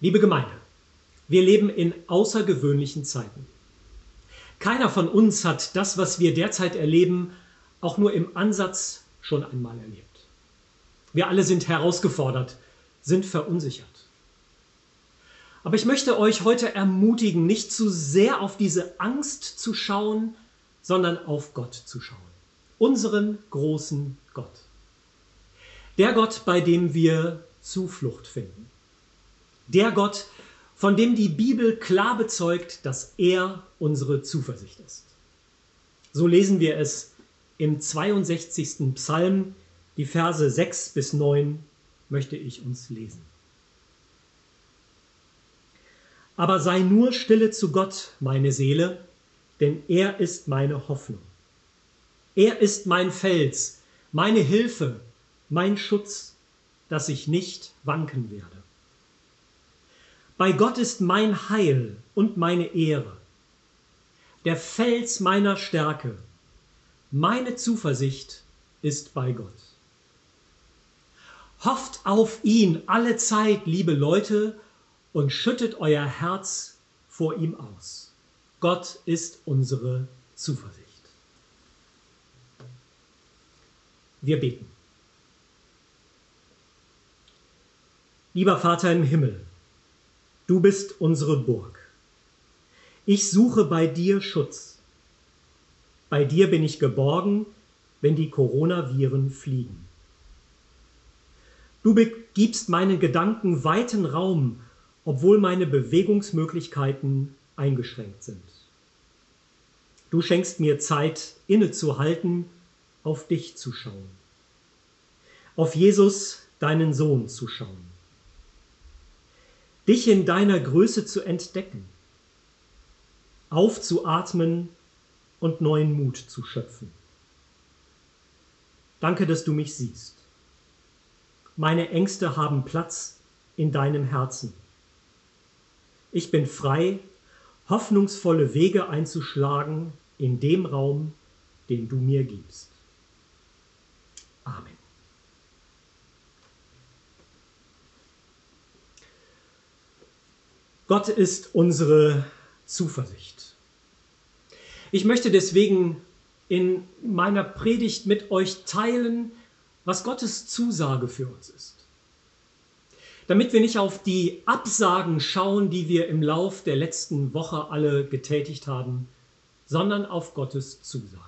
Liebe Gemeinde, wir leben in außergewöhnlichen Zeiten. Keiner von uns hat das, was wir derzeit erleben, auch nur im Ansatz schon einmal erlebt. Wir alle sind herausgefordert, sind verunsichert. Aber ich möchte euch heute ermutigen, nicht zu sehr auf diese Angst zu schauen, sondern auf Gott zu schauen. Unseren großen Gott. Der Gott, bei dem wir Zuflucht finden. Der Gott, von dem die Bibel klar bezeugt, dass er unsere Zuversicht ist. So lesen wir es im 62. Psalm, die Verse 6 bis 9 möchte ich uns lesen. Aber sei nur stille zu Gott, meine Seele, denn er ist meine Hoffnung. Er ist mein Fels, meine Hilfe, mein Schutz, dass ich nicht wanken werde. Bei Gott ist mein Heil und meine Ehre, der Fels meiner Stärke. Meine Zuversicht ist bei Gott. Hofft auf ihn alle Zeit, liebe Leute, und schüttet euer Herz vor ihm aus. Gott ist unsere Zuversicht. Wir beten. Lieber Vater im Himmel, du bist unsere Burg. Ich suche bei dir Schutz. Bei dir bin ich geborgen, wenn die Coronaviren fliegen. Du gibst meinen Gedanken weiten Raum, obwohl meine Bewegungsmöglichkeiten eingeschränkt sind. Du schenkst mir Zeit, innezuhalten, auf dich zu schauen, auf Jesus, deinen Sohn, zu schauen, dich in deiner Größe zu entdecken, aufzuatmen und neuen Mut zu schöpfen. Danke, dass du mich siehst. Meine Ängste haben Platz in deinem Herzen. Ich bin frei, hoffnungsvolle Wege einzuschlagen in dem Raum, den du mir gibst. Amen. Gott ist unsere Zuversicht. Ich möchte deswegen in meiner Predigt mit euch teilen, was Gottes Zusage für uns ist. Damit wir nicht auf die Absagen schauen, die wir im Lauf der letzten Woche alle getätigt haben, sondern auf Gottes Zusage.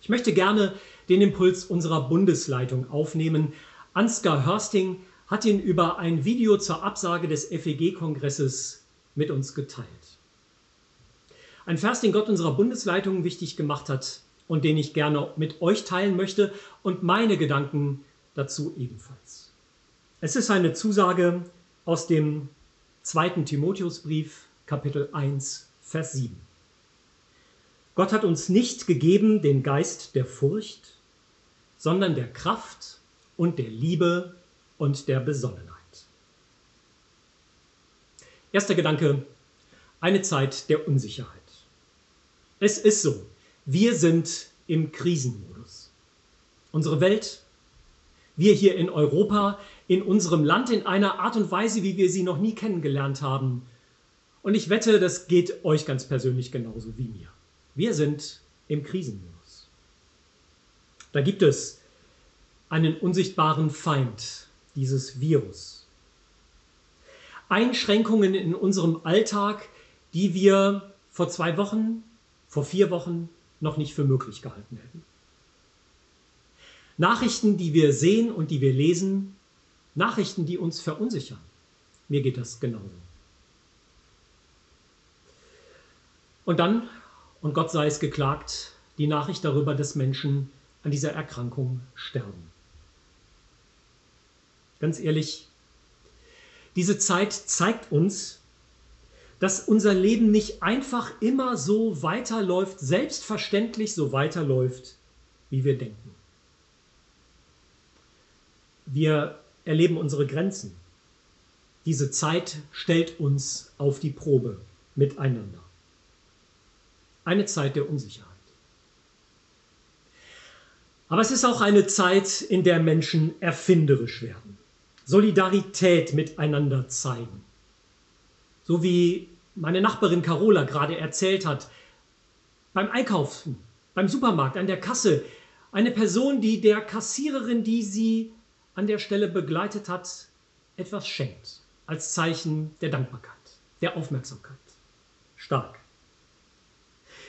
Ich möchte gerne den Impuls unserer Bundesleitung aufnehmen. Ansgar Hörsting hat ihn über ein Video zur Absage des FEG-Kongresses mit uns geteilt. Ein Vers, den Gott unserer Bundesleitung wichtig gemacht hat, und den ich gerne mit euch teilen möchte und meine Gedanken dazu ebenfalls. Es ist eine Zusage aus dem zweiten Timotheusbrief, Kapitel 1, Vers 7. Gott hat uns nicht gegeben den Geist der Furcht, sondern der Kraft und der Liebe und der Besonnenheit. Erster Gedanke, eine Zeit der Unsicherheit. Es ist so, wir sind im Krisenmodus. Unsere Welt, wir hier in Europa, in unserem Land in einer Art und Weise, wie wir sie noch nie kennengelernt haben. Und ich wette, das geht euch ganz persönlich genauso wie mir. Wir sind im Krisenmodus. Da gibt es einen unsichtbaren Feind, dieses Virus. Einschränkungen in unserem Alltag, die wir vor zwei Wochen, vor vier Wochen, noch nicht für möglich gehalten hätten. Nachrichten, die wir sehen und die wir lesen, Nachrichten, die uns verunsichern. Mir geht das genauso. Und dann, und Gott sei es geklagt, die Nachricht darüber, dass Menschen an dieser Erkrankung sterben. Ganz ehrlich, diese Zeit zeigt uns, dass unser Leben nicht einfach immer so weiterläuft, selbstverständlich so weiterläuft, wie wir denken. Wir erleben unsere Grenzen. Diese Zeit stellt uns auf die Probe miteinander. Eine Zeit der Unsicherheit. Aber es ist auch eine Zeit, in der Menschen erfinderisch werden, Solidarität miteinander zeigen So wie meine Nachbarin Carola gerade erzählt hat, beim Einkaufen, beim Supermarkt, an der Kasse, eine Person, die der Kassiererin, die sie an der Stelle begleitet hat, etwas schenkt, als Zeichen der Dankbarkeit, der Aufmerksamkeit. Stark.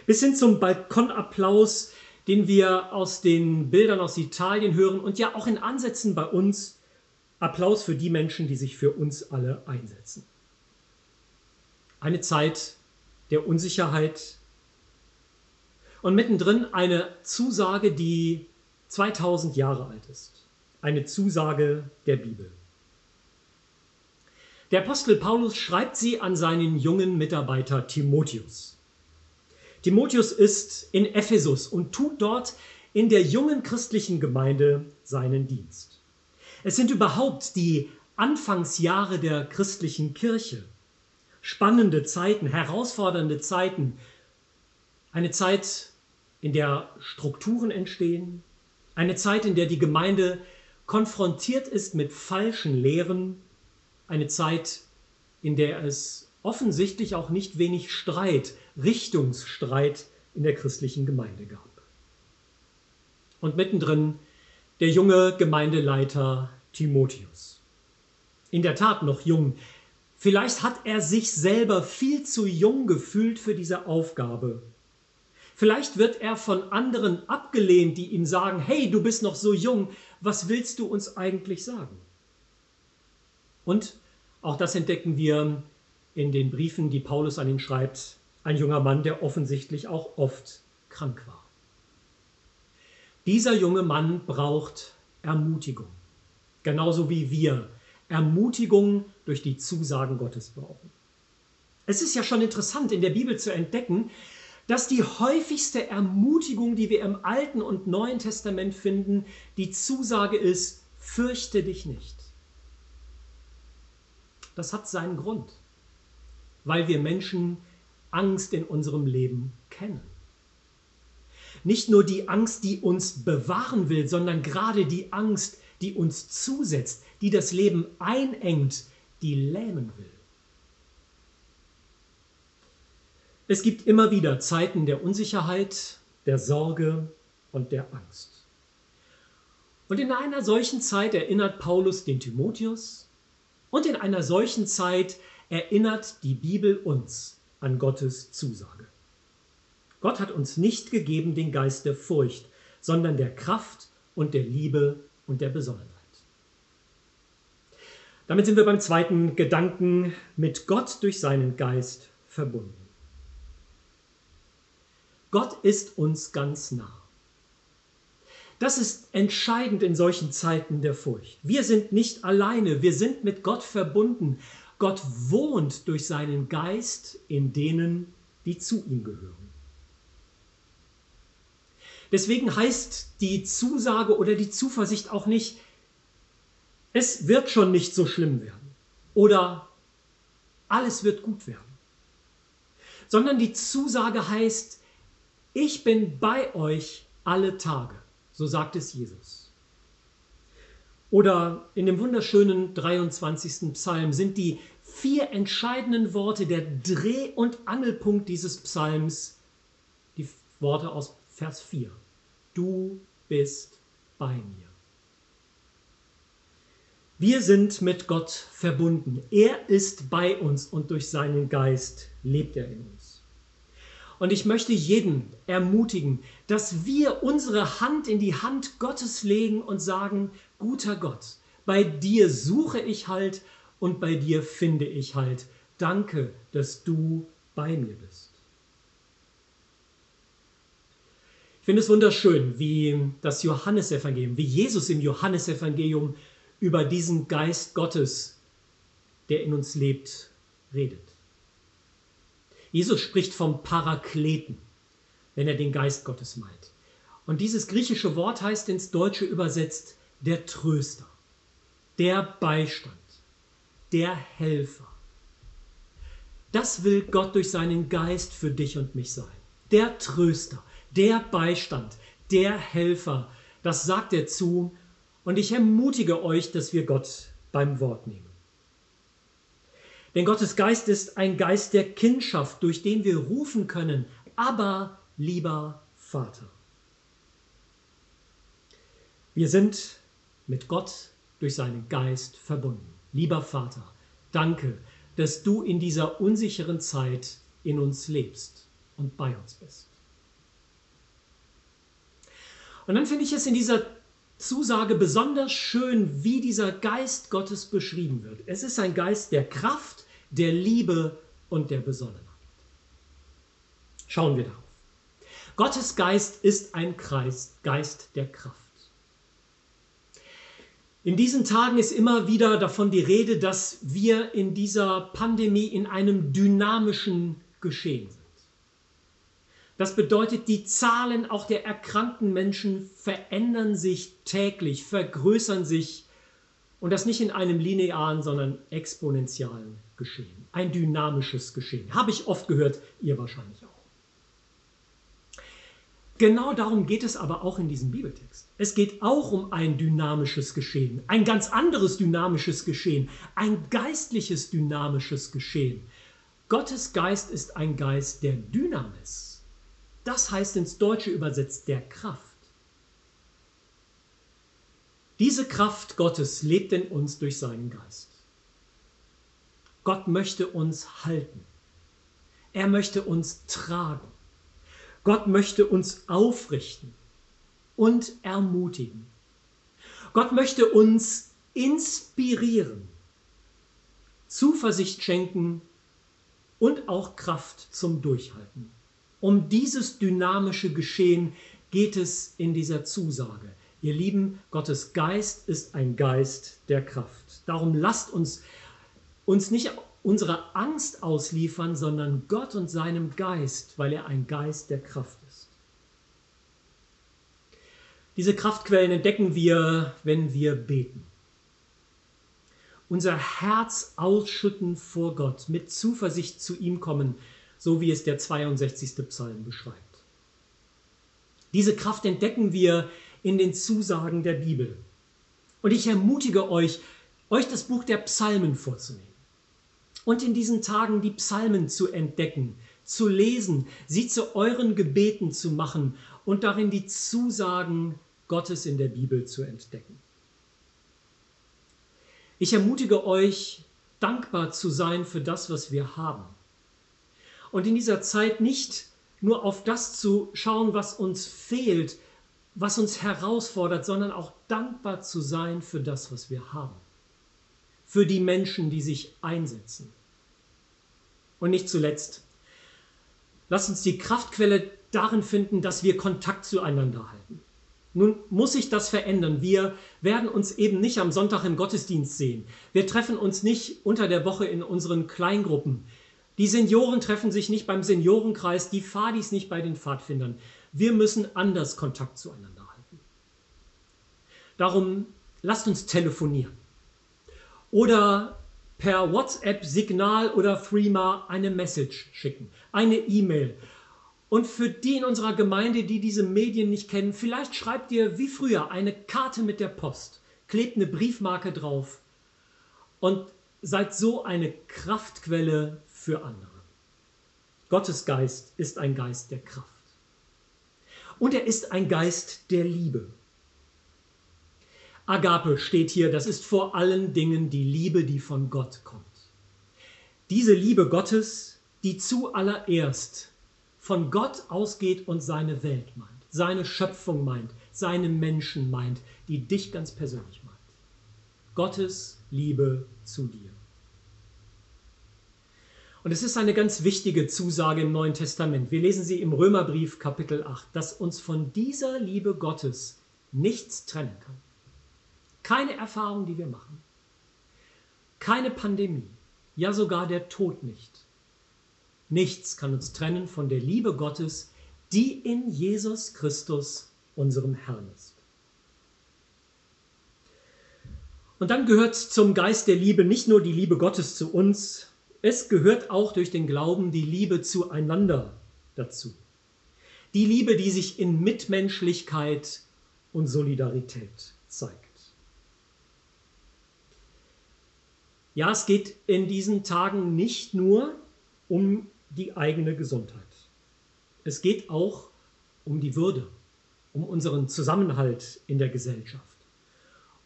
Bis hin zum Balkonapplaus, den wir aus den Bildern aus Italien hören und ja auch in Ansätzen bei uns. Applaus für die Menschen, die sich für uns alle einsetzen. Eine Zeit der Unsicherheit und mittendrin eine Zusage, die 2000 Jahre alt ist. Eine Zusage der Bibel. Der Apostel Paulus schreibt sie an seinen jungen Mitarbeiter Timotheus. Timotheus ist in Ephesus und tut dort in der jungen christlichen Gemeinde seinen Dienst. Es sind überhaupt die Anfangsjahre der christlichen Kirche. Spannende Zeiten, herausfordernde Zeiten. Eine Zeit, in der Strukturen entstehen. Eine Zeit, in der die Gemeinde konfrontiert ist mit falschen Lehren. Eine Zeit, in der es offensichtlich auch nicht wenig Streit Richtungsstreit in der christlichen Gemeinde gab. Und mittendrin der junge Gemeindeleiter Timotheus. In der Tat noch jung. Vielleicht hat er sich selber viel zu jung gefühlt für diese Aufgabe. Vielleicht wird er von anderen abgelehnt, die ihm sagen, hey, du bist noch so jung, was willst du uns eigentlich sagen? Und auch das entdecken wir in den Briefen, die Paulus an ihn schreibt, ein junger Mann, der offensichtlich auch oft krank war. Dieser junge Mann braucht Ermutigung, genauso wie wir Ermutigung durch die Zusagen Gottes brauchen. Es ist ja schon interessant in der Bibel zu entdecken, dass die häufigste Ermutigung, die wir im Alten und Neuen Testament finden, die Zusage ist, fürchte dich nicht. Das hat seinen Grund, weil wir Menschen Angst in unserem Leben kennen. Nicht nur die Angst, die uns bewahren will, sondern gerade die Angst, die uns zusetzt, die das Leben einengt, die lähmen will. Es gibt immer wieder Zeiten der Unsicherheit, der Sorge und der Angst. Und in einer solchen Zeit erinnert Paulus den Timotheus und in einer solchen Zeit erinnert die Bibel uns an Gottes Zusage. Gott hat uns nicht gegeben den Geist der Furcht, sondern der Kraft und der Liebe und der Besonnenheit. Damit sind wir beim zweiten Gedanken mit Gott durch seinen Geist verbunden. Gott ist uns ganz nah. Das ist entscheidend in solchen Zeiten der Furcht. Wir sind nicht alleine, wir sind mit Gott verbunden Gott wohnt durch seinen Geist in denen, die zu ihm gehören. Deswegen heißt die Zusage oder die Zuversicht auch nicht, es wird schon nicht so schlimm werden oder alles wird gut werden, sondern die Zusage heißt, ich bin bei euch alle Tage, so sagt es Jesus. Oder in dem wunderschönen 23. Psalm sind die vier entscheidenden Worte, der Dreh- und Angelpunkt dieses Psalms, die Worte aus Vers 4. Du bist bei mir. Wir sind mit Gott verbunden. Er ist bei uns und durch seinen Geist lebt er in uns. Und ich möchte jeden ermutigen, dass wir unsere Hand in die Hand Gottes legen und sagen, guter Gott, bei dir suche ich halt und bei dir finde ich halt. Danke, dass du bei mir bist. Ich finde es wunderschön, wie das Johannesevangelium, wie Jesus im Johannesevangelium über diesen Geist Gottes, der in uns lebt, redet. Jesus spricht vom Parakleten, wenn er den Geist Gottes meint. Und dieses griechische Wort heißt ins Deutsche übersetzt der Tröster, der Beistand, der Helfer. Das will Gott durch seinen Geist für dich und mich sein. Der Tröster, der Beistand, der Helfer. Das sagt er zu. Und ich ermutige euch, dass wir Gott beim Wort nehmen. Denn Gottes Geist ist ein Geist der Kindschaft, durch den wir rufen können, aber lieber Vater. Wir sind mit Gott durch seinen Geist verbunden. Lieber Vater, danke, dass du in dieser unsicheren Zeit in uns lebst und bei uns bist. Und dann finde ich es in dieser Zusage besonders schön, wie dieser Geist Gottes beschrieben wird. Es ist ein Geist der Kraft, der Liebe und der Besonnenheit. Schauen wir darauf. Gottes Geist ist ein Kreis, Geist der Kraft. In diesen Tagen ist immer wieder davon die Rede, dass wir in dieser Pandemie in einem dynamischen Geschehen sind. Das bedeutet, die Zahlen auch der erkrankten Menschen verändern sich täglich, vergrößern sich und das nicht in einem linearen, sondern exponentiellen Geschehen. Ein dynamisches Geschehen. Habe ich oft gehört, ihr wahrscheinlich auch. Genau darum geht es aber auch in diesem Bibeltext. Es geht auch um ein dynamisches Geschehen, ein ganz anderes dynamisches Geschehen, ein geistliches dynamisches Geschehen. Gottes Geist ist ein Geist der Dynamis. Das heißt ins Deutsche übersetzt der Kraft. Diese Kraft Gottes lebt in uns durch seinen Geist. Gott möchte uns halten. Er möchte uns tragen. Gott möchte uns aufrichten und ermutigen. Gott möchte uns inspirieren, Zuversicht schenken und auch Kraft zum Durchhalten. Um dieses dynamische Geschehen geht es in dieser Zusage. Ihr Lieben, Gottes Geist ist ein Geist der Kraft. Darum lasst uns uns nicht unserer Angst ausliefern, sondern Gott und seinem Geist, weil er ein Geist der Kraft ist. Diese Kraftquellen entdecken wir, wenn wir beten. Unser Herz ausschütten vor Gott, mit Zuversicht zu ihm kommen, so wie es der 62. Psalm beschreibt. Diese Kraft entdecken wir in den Zusagen der Bibel. Und ich ermutige euch, euch das Buch der Psalmen vorzunehmen und in diesen Tagen die Psalmen zu entdecken, zu lesen, sie zu euren Gebeten zu machen und darin die Zusagen Gottes in der Bibel zu entdecken. Ich ermutige euch, dankbar zu sein für das, was wir haben und in dieser Zeit nicht nur auf das zu schauen, was uns fehlt, was uns herausfordert, sondern auch dankbar zu sein für das, was wir haben. Für die Menschen, die sich einsetzen. Und nicht zuletzt, lass uns die Kraftquelle darin finden, dass wir Kontakt zueinander halten. Nun muss sich das verändern. Wir werden uns eben nicht am Sonntag im Gottesdienst sehen. Wir treffen uns nicht unter der Woche in unseren Kleingruppen. Die Senioren treffen sich nicht beim Seniorenkreis, die Fadis nicht bei den Pfadfindern. Wir müssen anders Kontakt zueinander halten. Darum lasst uns telefonieren oder per WhatsApp-Signal oder Threema eine Message schicken, eine E-Mail. Und für die in unserer Gemeinde, die diese Medien nicht kennen, vielleicht schreibt ihr wie früher eine Karte mit der Post, klebt eine Briefmarke drauf und seid so eine Kraftquelle für andere. Gottes Geist ist ein Geist der Kraft. Und er ist ein Geist der Liebe. Agape steht hier, das ist vor allen Dingen die Liebe, die von Gott kommt. Diese Liebe Gottes, die zuallererst von Gott ausgeht und seine Welt meint, seine Schöpfung meint, seine Menschen meint, die dich ganz persönlich meint. Gottes Liebe zu dir. Und es ist eine ganz wichtige Zusage im Neuen Testament. Wir lesen sie im Römerbrief Kapitel 8, dass uns von dieser Liebe Gottes nichts trennen kann. Keine Erfahrung, die wir machen. Keine Pandemie. Ja sogar der Tod nicht. Nichts kann uns trennen von der Liebe Gottes, die in Jesus Christus, unserem Herrn ist. Und dann gehört zum Geist der Liebe nicht nur die Liebe Gottes zu uns, es gehört auch durch den Glauben die Liebe zueinander dazu. Die Liebe, die sich in Mitmenschlichkeit und Solidarität zeigt. Ja, es geht in diesen Tagen nicht nur um die eigene Gesundheit. Es geht auch um die Würde, um unseren Zusammenhalt in der Gesellschaft,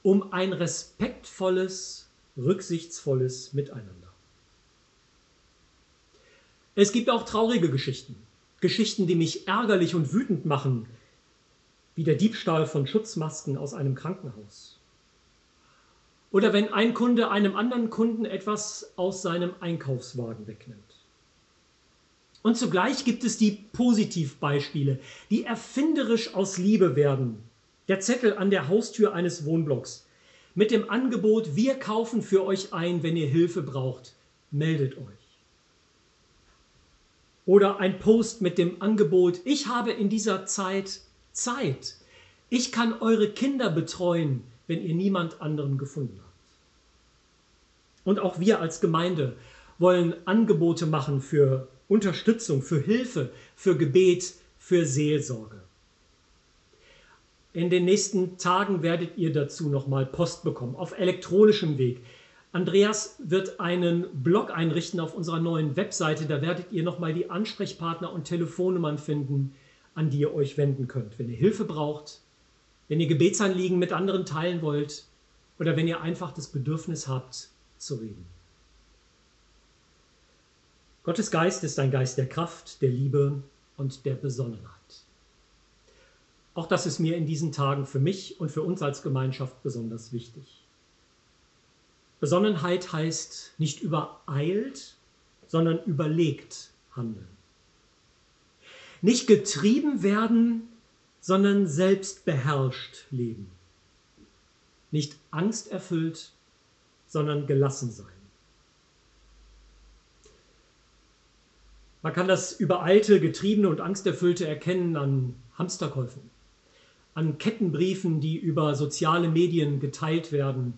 um ein respektvolles, rücksichtsvolles Miteinander. Es gibt auch traurige Geschichten, Geschichten, die mich ärgerlich und wütend machen, wie der Diebstahl von Schutzmasken aus einem Krankenhaus. Oder wenn ein Kunde einem anderen Kunden etwas aus seinem Einkaufswagen wegnimmt. Und zugleich gibt es die Positivbeispiele, die erfinderisch aus Liebe werden. Der Zettel an der Haustür eines Wohnblocks mit dem Angebot, wir kaufen für euch ein, wenn ihr Hilfe braucht, meldet euch. Oder ein Post mit dem Angebot, ich habe in dieser Zeit Zeit. Ich kann eure Kinder betreuen, wenn ihr niemand anderen gefunden habt. Und auch wir als Gemeinde wollen Angebote machen für Unterstützung, für Hilfe, für Gebet, für Seelsorge. In den nächsten Tagen werdet ihr dazu nochmal Post bekommen, auf elektronischem Weg. Andreas wird einen Blog einrichten auf unserer neuen Webseite. Da werdet ihr nochmal die Ansprechpartner und Telefonnummern finden, an die ihr euch wenden könnt, wenn ihr Hilfe braucht, wenn ihr Gebetsanliegen mit anderen teilen wollt oder wenn ihr einfach das Bedürfnis habt zu reden. Gottes Geist ist ein Geist der Kraft, der Liebe und der Besonnenheit. Auch das ist mir in diesen Tagen für mich und für uns als Gemeinschaft besonders wichtig. Besonnenheit heißt nicht übereilt, sondern überlegt handeln. Nicht getrieben werden, sondern selbstbeherrscht leben. Nicht angsterfüllt, sondern gelassen sein. Man kann das übereilte, getriebene und angsterfüllte erkennen an Hamsterkäufen, an Kettenbriefen, die über soziale Medien geteilt werden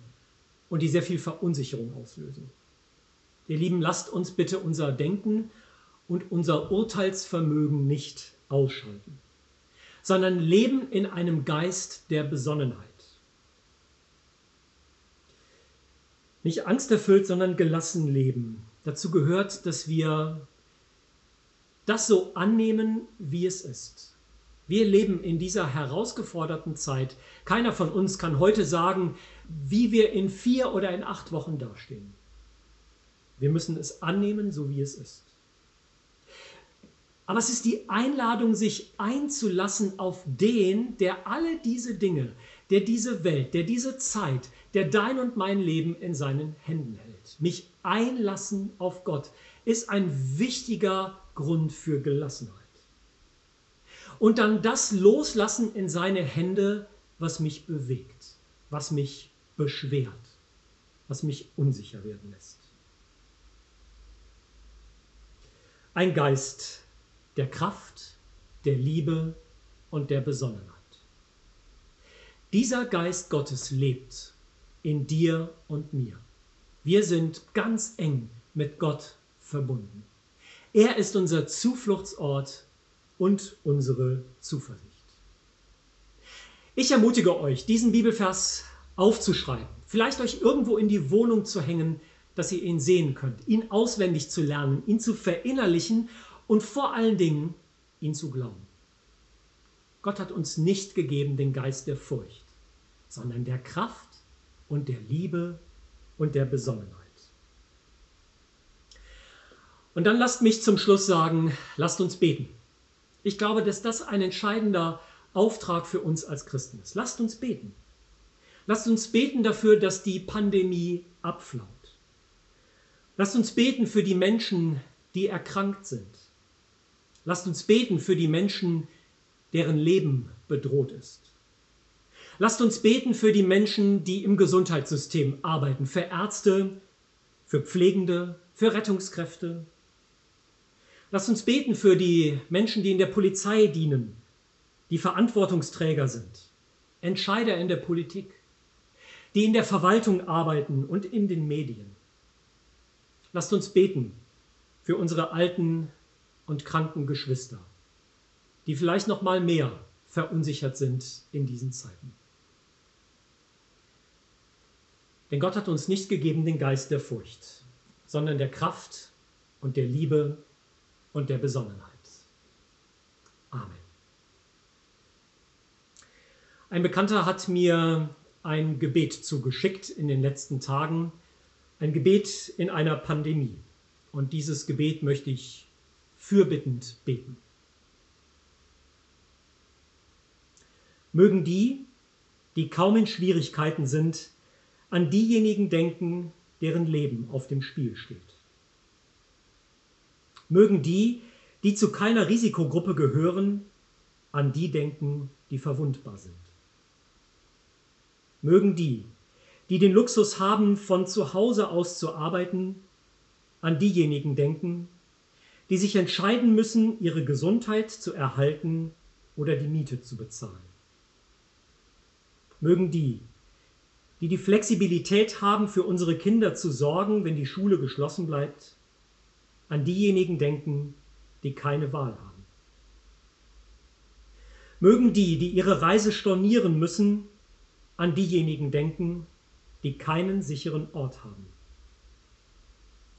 und die sehr viel Verunsicherung auslösen. Ihr Lieben, lasst uns bitte unser Denken und unser Urteilsvermögen nicht ausschalten, sondern leben in einem Geist der Besonnenheit. Nicht angsterfüllt, sondern gelassen leben. Dazu gehört, dass wir das so annehmen, wie es ist. Wir leben in dieser herausgeforderten Zeit. Keiner von uns kann heute sagen, wie wir in vier oder in acht Wochen dastehen. Wir müssen es annehmen, so wie es ist. Aber es ist die Einladung, sich einzulassen auf den, der alle diese Dinge, der diese Welt, der diese Zeit, der dein und mein Leben in seinen Händen hält. Mich einlassen auf Gott ist ein wichtiger Grund für Gelassenheit. Und dann das loslassen in seine Hände, was mich bewegt, was mich beschwert, was mich unsicher werden lässt. Ein Geist der Kraft, der Liebe und der Besonnenheit. Dieser Geist Gottes lebt in dir und mir. Wir sind ganz eng mit Gott verbunden. Er ist unser Zufluchtsort und unsere Zuversicht. Ich ermutige euch, diesen Bibelvers aufzuschreiben, vielleicht euch irgendwo in die Wohnung zu hängen, dass ihr ihn sehen könnt, ihn auswendig zu lernen, ihn zu verinnerlichen und vor allen Dingen ihn zu glauben. Gott hat uns nicht gegeben den Geist der Furcht, sondern der Kraft und der Liebe und der Besonnenheit. Und dann lasst mich zum Schluss sagen, lasst uns beten. Ich glaube, dass das ein entscheidender Auftrag für uns als Christen ist. Lasst uns beten. Lasst uns beten dafür, dass die Pandemie abflaut. Lasst uns beten für die Menschen, die erkrankt sind. Lasst uns beten für die Menschen, deren Leben bedroht ist. Lasst uns beten für die Menschen, die im Gesundheitssystem arbeiten, für Ärzte, für Pflegende, für Rettungskräfte, Lasst uns beten für die Menschen, die in der Polizei dienen, die Verantwortungsträger sind, Entscheider in der Politik, die in der Verwaltung arbeiten und in den Medien. Lasst uns beten für unsere alten und kranken Geschwister, die vielleicht noch mal mehr verunsichert sind in diesen Zeiten. Denn Gott hat uns nicht gegeben den Geist der Furcht, sondern der Kraft und der Liebe und der Besonnenheit. Amen. Ein Bekannter hat mir ein Gebet zugeschickt in den letzten Tagen, ein Gebet in einer Pandemie. Und dieses Gebet möchte ich fürbittend beten. Mögen die, die kaum in Schwierigkeiten sind, an diejenigen denken, deren Leben auf dem Spiel steht. Mögen die, die zu keiner Risikogruppe gehören, an die denken, die verwundbar sind. Mögen die, die den Luxus haben, von zu Hause aus zu arbeiten, an diejenigen denken, die sich entscheiden müssen, ihre Gesundheit zu erhalten oder die Miete zu bezahlen. Mögen die, die die Flexibilität haben, für unsere Kinder zu sorgen, wenn die Schule geschlossen bleibt, an diejenigen denken, die keine Wahl haben. Mögen die, die ihre Reise stornieren müssen, an diejenigen denken, die keinen sicheren Ort haben.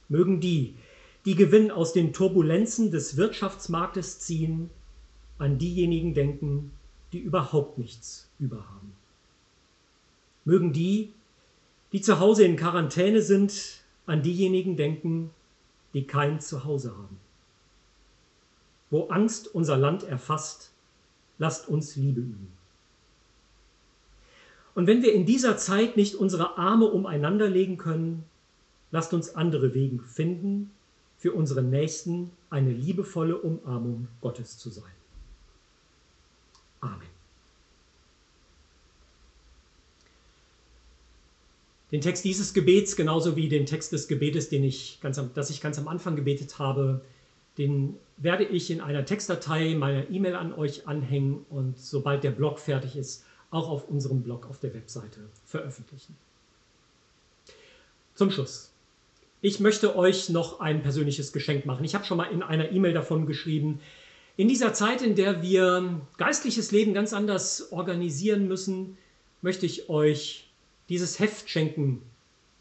Mögen die, die Gewinn aus den Turbulenzen des Wirtschaftsmarktes ziehen, an diejenigen denken, die überhaupt nichts überhaben. Mögen die, die zu Hause in Quarantäne sind, an diejenigen denken, die kein Zuhause haben. Wo Angst unser Land erfasst, lasst uns Liebe üben. Und wenn wir in dieser Zeit nicht unsere Arme umeinander legen können, lasst uns andere Wege finden, für unsere Nächsten eine liebevolle Umarmung Gottes zu sein. Amen. Den Text dieses Gebets, genauso wie den Text des Gebetes, den ich ganz am, das ich ganz am Anfang gebetet habe, den werde ich in einer Textdatei meiner E-Mail an euch anhängen und sobald der Blog fertig ist, auch auf unserem Blog auf der Webseite veröffentlichen. Zum Schluss. Ich möchte euch noch ein persönliches Geschenk machen. Ich habe schon mal in einer E-Mail davon geschrieben. In dieser Zeit, in der wir geistliches Leben ganz anders organisieren müssen, möchte ich euch dieses Heft schenken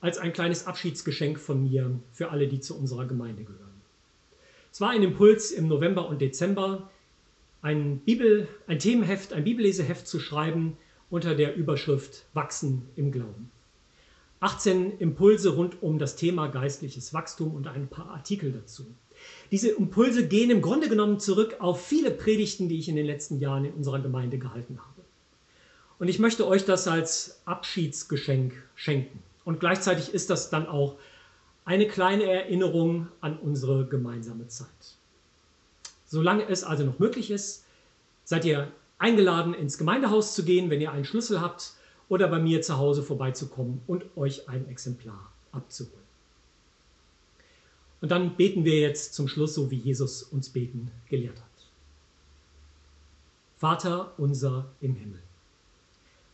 als ein kleines Abschiedsgeschenk von mir für alle, die zu unserer Gemeinde gehören. Es war ein Impuls im November und Dezember, ein, Bibel, ein Themenheft, ein Bibelleseheft zu schreiben unter der Überschrift Wachsen im Glauben. 18 Impulse rund um das Thema geistliches Wachstum und ein paar Artikel dazu. Diese Impulse gehen im Grunde genommen zurück auf viele Predigten, die ich in den letzten Jahren in unserer Gemeinde gehalten habe. Und ich möchte euch das als Abschiedsgeschenk schenken. Und gleichzeitig ist das dann auch eine kleine Erinnerung an unsere gemeinsame Zeit. Solange es also noch möglich ist, seid ihr eingeladen, ins Gemeindehaus zu gehen, wenn ihr einen Schlüssel habt, oder bei mir zu Hause vorbeizukommen und euch ein Exemplar abzuholen. Und dann beten wir jetzt zum Schluss, so wie Jesus uns beten gelehrt hat. Vater unser im Himmel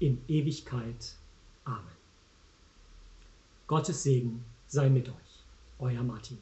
in Ewigkeit. Amen. Gottes Segen sei mit euch. Euer Martin.